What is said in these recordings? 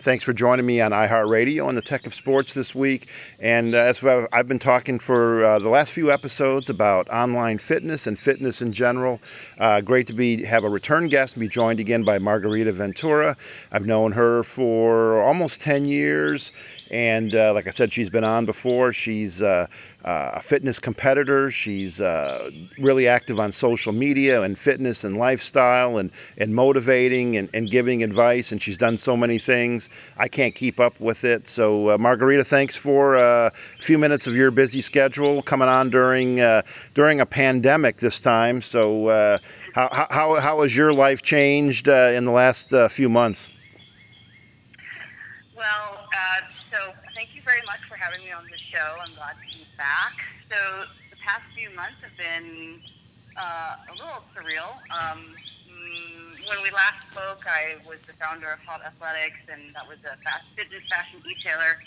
Thanks for joining me on iHeartRadio on the Tech of Sports this week. And uh, as I've been talking for uh, the last few episodes about online fitness and fitness in general, uh, great to be have a return guest and be joined again by Margarita Ventura. I've known her for almost 10 years. And uh, like I said, she's been on before. She's uh, uh, a fitness competitor. She's uh, really active on social media and fitness and lifestyle and, and motivating and, and giving advice. And she's done so many things. I can't keep up with it. So, uh, Margarita, thanks for a few minutes of your busy schedule coming on during during a pandemic this time. So, how, how, how has your life changed in the last few months? having me on the show. I'm glad to be back. So the past few months have been uh, a little surreal. Um, mm, when we last spoke, I was the founder of Hot Athletics, and that was a fast fitness fashion retailer.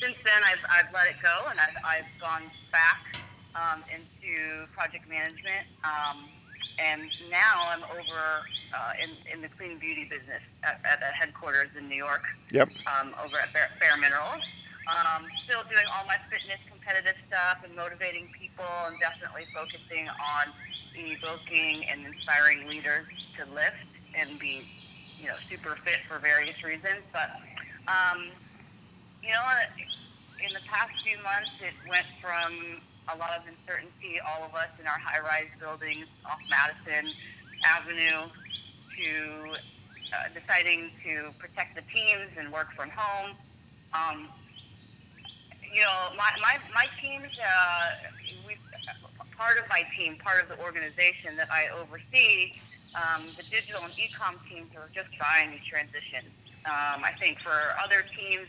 Since then, I've, I've let it go, and I've, I've gone back um, into project management. Um, and now I'm over uh, in, in the clean beauty business at, at a headquarters in New York. Yep. Um, over at Bare, Bare Minerals. Um, still doing all my fitness competitive stuff and motivating people and definitely focusing on evoking and inspiring leaders to lift and be, you know, super fit for various reasons. But, um, you know, in the past few months, it went from a lot of uncertainty, all of us in our high-rise buildings off Madison Avenue, to uh, deciding to protect the teams and work from home. Um, you know, my my my teams, uh, we part of my team, part of the organization that I oversee, um, the digital and e-com teams are just trying to transition. Um, I think for other teams,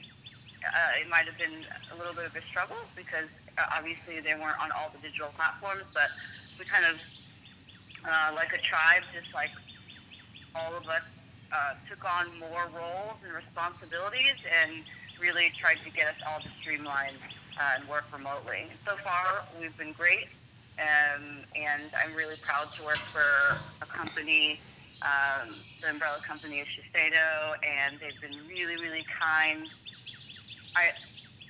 uh, it might have been a little bit of a struggle because uh, obviously they weren't on all the digital platforms, but we kind of, uh, like a tribe, just like all of us, uh, took on more roles and responsibilities and really tried to get us all to streamline uh, and work remotely. So far, we've been great, um, and I'm really proud to work for a company. Um, the umbrella company is Shiseido, and they've been really, really kind. I,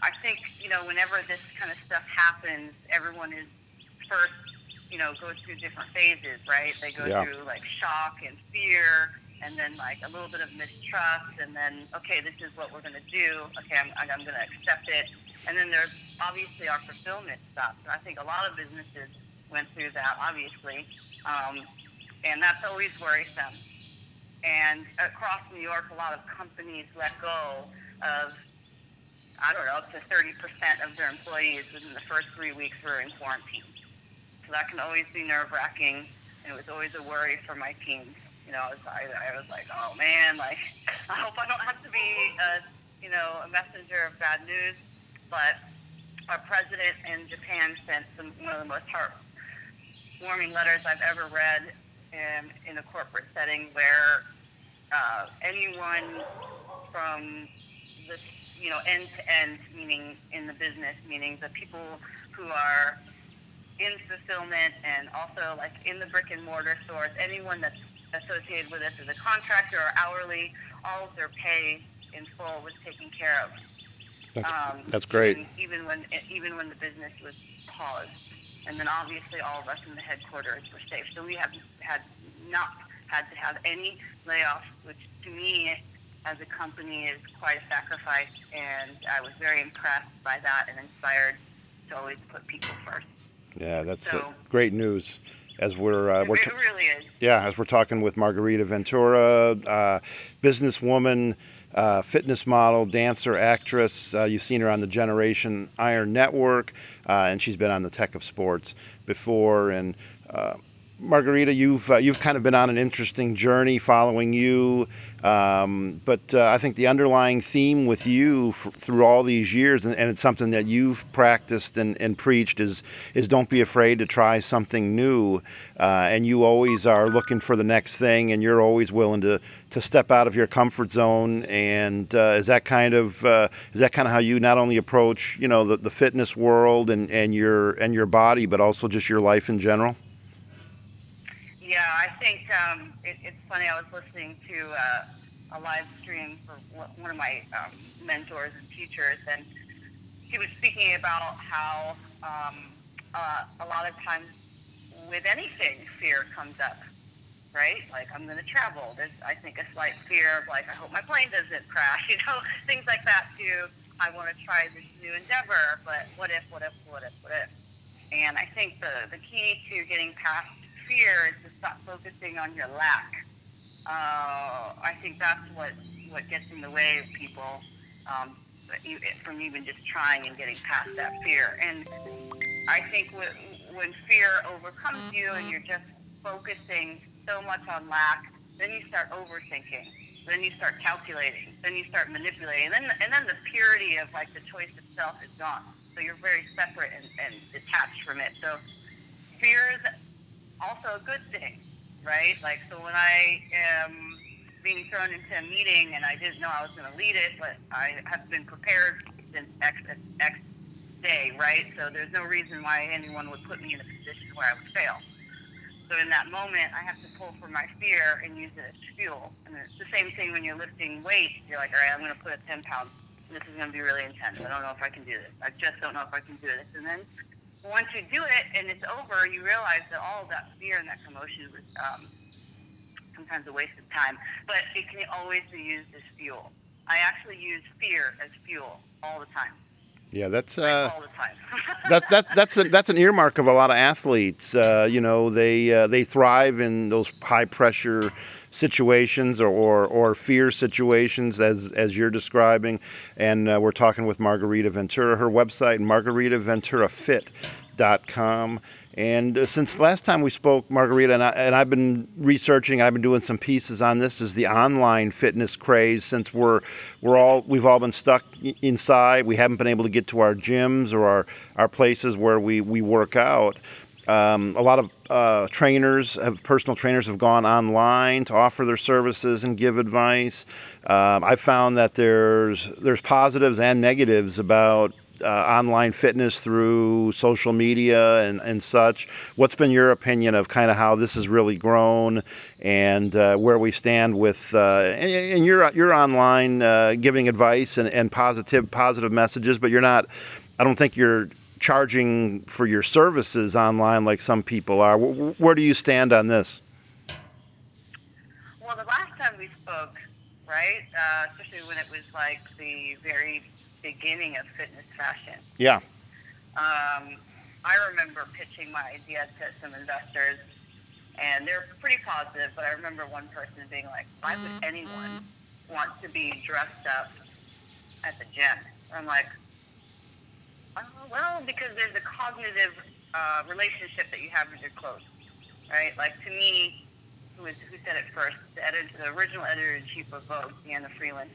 I think you know, whenever this kind of stuff happens, everyone is first, you know, goes through different phases, right? They go yeah. through like shock and fear and then like a little bit of mistrust, and then okay, this is what we're going to do. Okay, I'm, I'm going to accept it. And then there's obviously our fulfillment stuff. And I think a lot of businesses went through that, obviously, um, and that's always worrisome. And across New York, a lot of companies let go of I don't know, up to 30% of their employees within the first three weeks were in quarantine. So that can always be nerve wracking, and it was always a worry for my teams you know, I was, I, I was like, oh man, like, I hope I don't have to be, a, you know, a messenger of bad news. But our president in Japan sent some one of the most heartwarming letters I've ever read in, in a corporate setting where uh, anyone from the, you know, end to end, meaning in the business, meaning the people who are in fulfillment and also like in the brick and mortar stores, anyone that's associated with us as a contractor or hourly, all of their pay in full was taken care of. That's, um, that's great. Even when even when the business was paused, and then obviously all of us in the headquarters were safe. So we have had not had to have any layoffs, which to me as a company is quite a sacrifice, and I was very impressed by that and inspired to always put people first. Yeah, that's so, great news as we're uh, we're t- really yeah as we're talking with Margarita Ventura, uh, businesswoman, uh, fitness model, dancer, actress. Uh, you've seen her on the Generation Iron Network, uh, and she's been on the Tech of Sports before. And uh, Margarita, you've uh, you've kind of been on an interesting journey following you, um, but uh, I think the underlying theme with you f- through all these years, and, and, it's something that you've practiced and, and, preached, is is don't be afraid to try something new, uh, and you always are looking for the next thing, and you're always willing to to step out of your comfort zone. And uh, is that kind of uh, is that kind of how you not only approach you know the, the fitness world and, and your and your body, but also just your life in general? Yeah, I think um, it, it's funny. I was listening to uh, a live stream for one of my um, mentors and teachers, and he was speaking about how um, uh, a lot of times with anything, fear comes up, right? Like I'm going to travel. There's, I think, a slight fear of like I hope my plane doesn't crash. You know, things like that too. I want to try this new endeavor, but what if, what if, what if, what if? And I think the the key to getting past fear is to stop focusing on your lack. Uh, I think that's what what gets in the way of people um, from even just trying and getting past that fear. And I think when fear overcomes you and you're just focusing so much on lack, then you start overthinking. Then you start calculating. Then you start manipulating. And then, and then the purity of like the choice itself is gone. So you're very separate and, and detached from it. So fear is also a good thing, right? Like so when I am being thrown into a meeting and I didn't know I was going to lead it, but I have been prepared since X, X day, right? So there's no reason why anyone would put me in a position where I would fail. So in that moment, I have to pull from my fear and use it as fuel. And it's the same thing when you're lifting weights. You're like, all right, I'm going to put a 10 pounds. This is going to be really intense. I don't know if I can do this. I just don't know if I can do this. And then once you do it and it's over, you realize that all of that fear and that commotion was um, sometimes a waste of time. But it can always be used as fuel. I actually use fear as fuel all the time. Yeah, that's uh, that that that's a, that's an earmark of a lot of athletes. Uh, you know, they uh, they thrive in those high pressure situations or, or, or fear situations as as you're describing. And uh, we're talking with Margarita Ventura. Her website margaritaventurafit.com. And uh, since last time we spoke, Margarita, and, I, and I've been researching, I've been doing some pieces on this, is the online fitness craze. Since we're we're all we've all been stuck inside, we haven't been able to get to our gyms or our our places where we we work out. Um, a lot of uh, trainers, have, personal trainers, have gone online to offer their services and give advice. Um, I've found that there's there's positives and negatives about uh, online fitness through social media and, and such. What's been your opinion of kind of how this has really grown and uh, where we stand with uh, and, and you're you're online uh, giving advice and, and positive positive messages, but you're not. I don't think you're charging for your services online like some people are. Where do you stand on this? Well, the last time we spoke, right, uh, especially when it was like the very beginning of fitness fashion. Yeah. Um, I remember pitching my idea to some investors, and they're pretty positive. But I remember one person being like, "Why would mm-hmm. anyone want to be dressed up at the gym?" I'm like, uh, "Well, because there's a cognitive uh, relationship that you have with your clothes, right? Like to me." Who, is, who said it first? The, editor, the original editor in chief of Vogue, Diana Vreeland and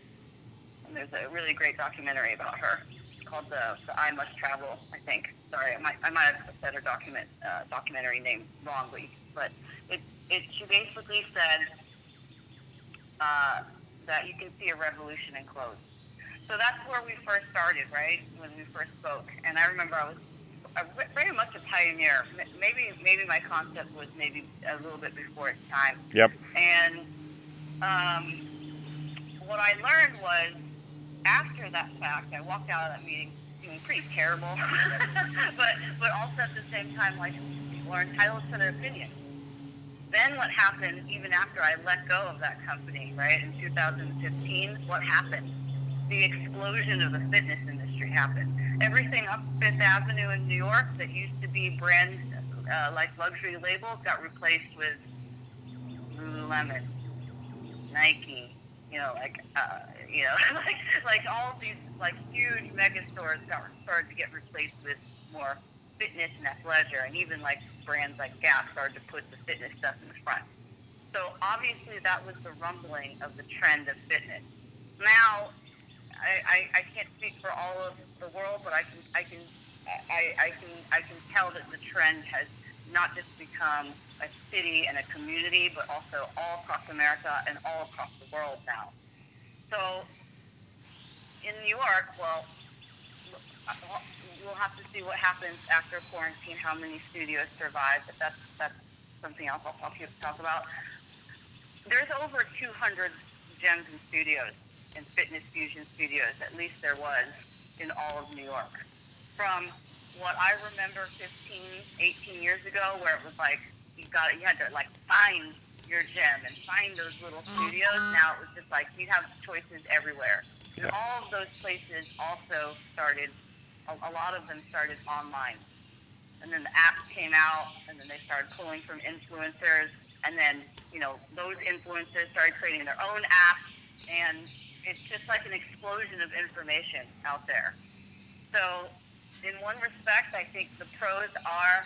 there's a really great documentary about her called the, the I Must Travel. I think. Sorry, I might I might have said her document uh, documentary name wrongly, but it it she basically said uh, that you can see a revolution in clothes. So that's where we first started, right? When we first spoke, and I remember I was very much a pioneer. Maybe maybe my concept was maybe a little bit before its time. Yep. And um, what I learned was after that fact, I walked out of that meeting feeling pretty terrible, but but also at the same time, like people are entitled to their opinion. Then what happened, even after I let go of that company, right in 2015, what happened? The explosion of the fitness industry happened. Everything up Fifth Avenue in New York that used to be brand uh, like luxury labels got replaced with Lululemon, Nike, you know, like uh, you know, like like all these like huge mega stores got started to get replaced with more fitness and athleisure, and even like brands like Gap started to put the fitness stuff in the front. So obviously that was the rumbling of the trend of fitness. Now, I, I, I can't speak for all of the world, but I can I can I, I can I can tell that the trend has not just become a city and a community, but also all across America and all across the world now. So in New York, well, we'll have to see what happens after quarantine, how many studios survive, but that's that's something else I'll talk, talk about. There's over 200 gyms and studios and fitness fusion studios. At least there was in all of New York. From what I remember 15, 18 years ago, where it was like you got you had to like find your gym and find those little mm-hmm. studios. Now it was just like you have choices everywhere. Yeah. All of those places also started. A, a lot of them started online, and then the apps came out, and then they started pulling from influencers, and then you know those influencers started creating their own apps, and it's just like an explosion of information out there. So, in one respect, I think the pros are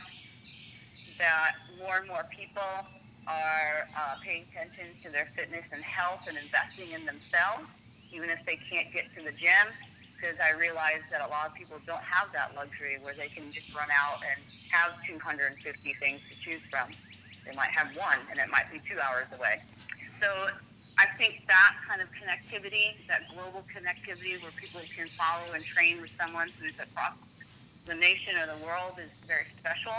that more and more people are uh, paying attention to their fitness and health and investing in themselves, even if they can't get to the gym. Because I realize that a lot of people don't have that luxury where they can just run out and have 250 things to choose from. They might have one, and it might be two hours away. So I think that kind of connectivity, that global connectivity where people can follow and train with someone who's across nation or the world is very special.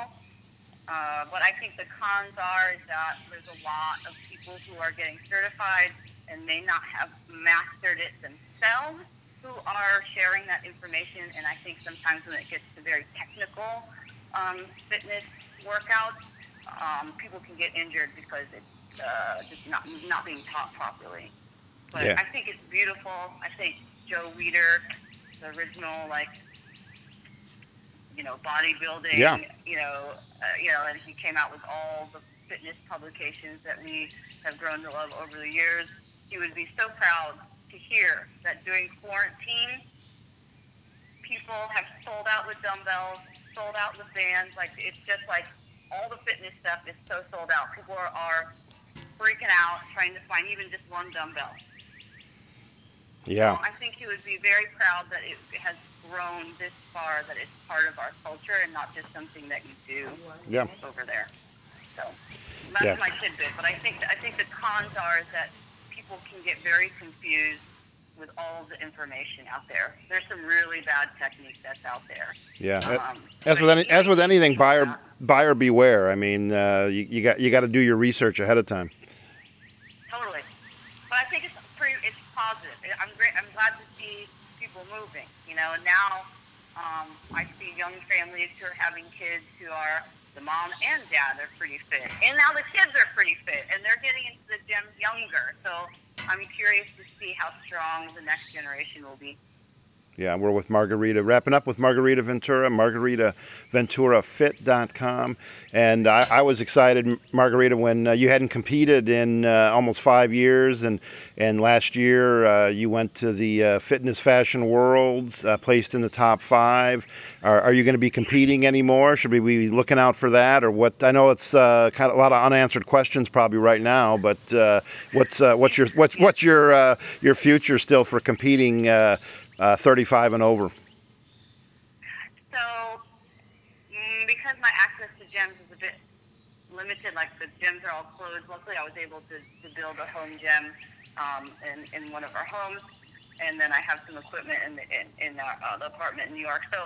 Uh, what I think the cons are is that there's a lot of people who are getting certified and may not have mastered it themselves who are sharing that information. And I think sometimes when it gets to very technical um, fitness workouts, um, people can get injured because it's uh, just not not being taught properly. But Yeah. I think it's beautiful. I think Joe Weider, the original like you know bodybuilding, Yeah. you know, uh, you know, and he came out with all the fitness publications that we have grown to love over the years. He would be so proud to hear that during quarantine, people have sold out with dumbbells, sold out with bands. Like it's just like all the fitness stuff is so sold out. People are, are freaking out trying to find even just one dumbbell. Yeah. So I think he would be very proud that it has grown this far, that it's part of our culture and not just something that you do Yeah. over there. So that's Yeah. my tidbit. But I think I think the cons are is that people can get very confused with all the information out there. There's some really bad technique that's out there. Yeah. Um, As with any, as with anything, buyer buyer beware. I mean, uh, you, you got you got to do your research ahead of time. Totally. But I think it's pretty, it's positive. I'm great. I'm glad to see people moving. You know, now um, I see young families who are having kids who are the mom and dad are pretty fit, and now the kids are pretty fit, and they're getting into the gym younger. So I'm curious to see how strong the next generation will be. Yeah, we're with Margarita. Wrapping up with Margarita Ventura, MargaritaVenturaFit.com. And I, I was excited, Margarita, when uh, you hadn't competed in uh, almost five years, and and last year uh, you went to the uh, Fitness Fashion Worlds, uh, placed in the top five. Are, are you going to be competing anymore? Should we be looking out for that, or what? I know it's uh, kind of a lot of unanswered questions probably right now, but what's what's your what's what's your your future still for competing? Uh, uh, 35 and over. So mm, because my access to gyms is a bit limited, like the gyms are all closed. Luckily, I was able to, to build a home gym um, in, in one of our homes, and then I have some equipment in the, in, in our, uh, the apartment in New York. So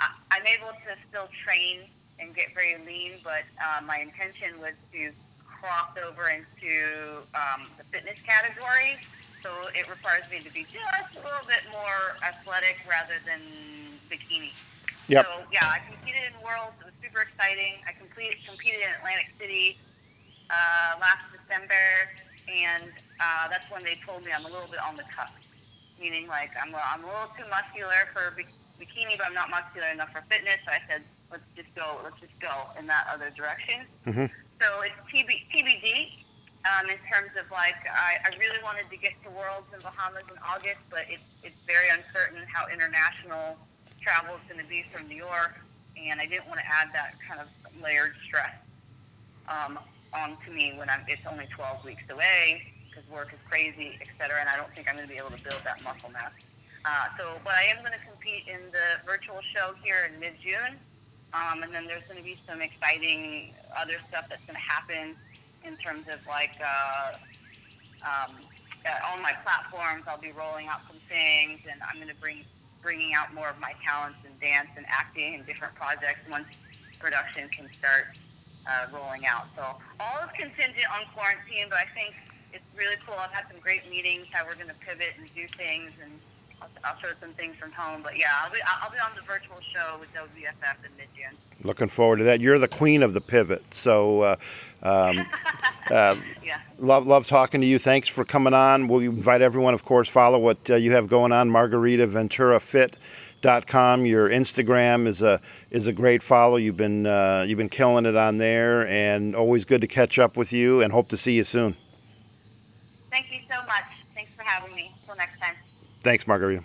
I, I'm able to still train and get very lean, but uh, my intention was to cross over into um, the fitness category. So it requires me to be just a little bit more athletic rather than bikini. Yep. So yeah, I competed in Worlds. It was super exciting. I completed competed in Atlantic City uh, last December, and uh, that's when they told me I'm a little bit on the cusp, meaning like I'm a, I'm a little too muscular for bi- bikini, but I'm not muscular enough for fitness. So I said, let's just go, let's just go in that other direction. Mm-hmm. So it's TB, TBD. Um, in terms of like, I, I really wanted to get to Worlds in Bahamas in August, but it's it's very uncertain how international travel is going to be from New York, and I didn't want to add that kind of layered stress um, onto me when I'm. It's only 12 weeks away because work is crazy, et cetera, and I don't think I'm going to be able to build that muscle mass. Uh, so, but I am going to compete in the virtual show here in mid-June, um, and then there's going to be some exciting other stuff that's going to happen in terms of like uh, um, uh, on my platforms. I'll be rolling out some things, and I'm going to bring bringing out more of my talents in dance and acting and different projects once production can start uh, rolling out. So all is contingent on quarantine, but I think it's really cool. I've had some great meetings how we're going to pivot and do things, and I'll, I'll show some things from home. But yeah, I'll be I'll be on the virtual show with WFF in mid June. Looking forward to that. You're the queen of the pivot, so. Uh, um, uh, yeah. Love love talking to you. Thanks for coming on. We invite everyone, of course, follow what uh, you have going on. Margarita Ventura Fit com. Your Instagram is a is a great follow. You've been uh, you've been killing it on there, and always good to catch up with you. And hope to see you soon. Thank you so much. Thanks for having me. Until next time. Thanks, Margarita.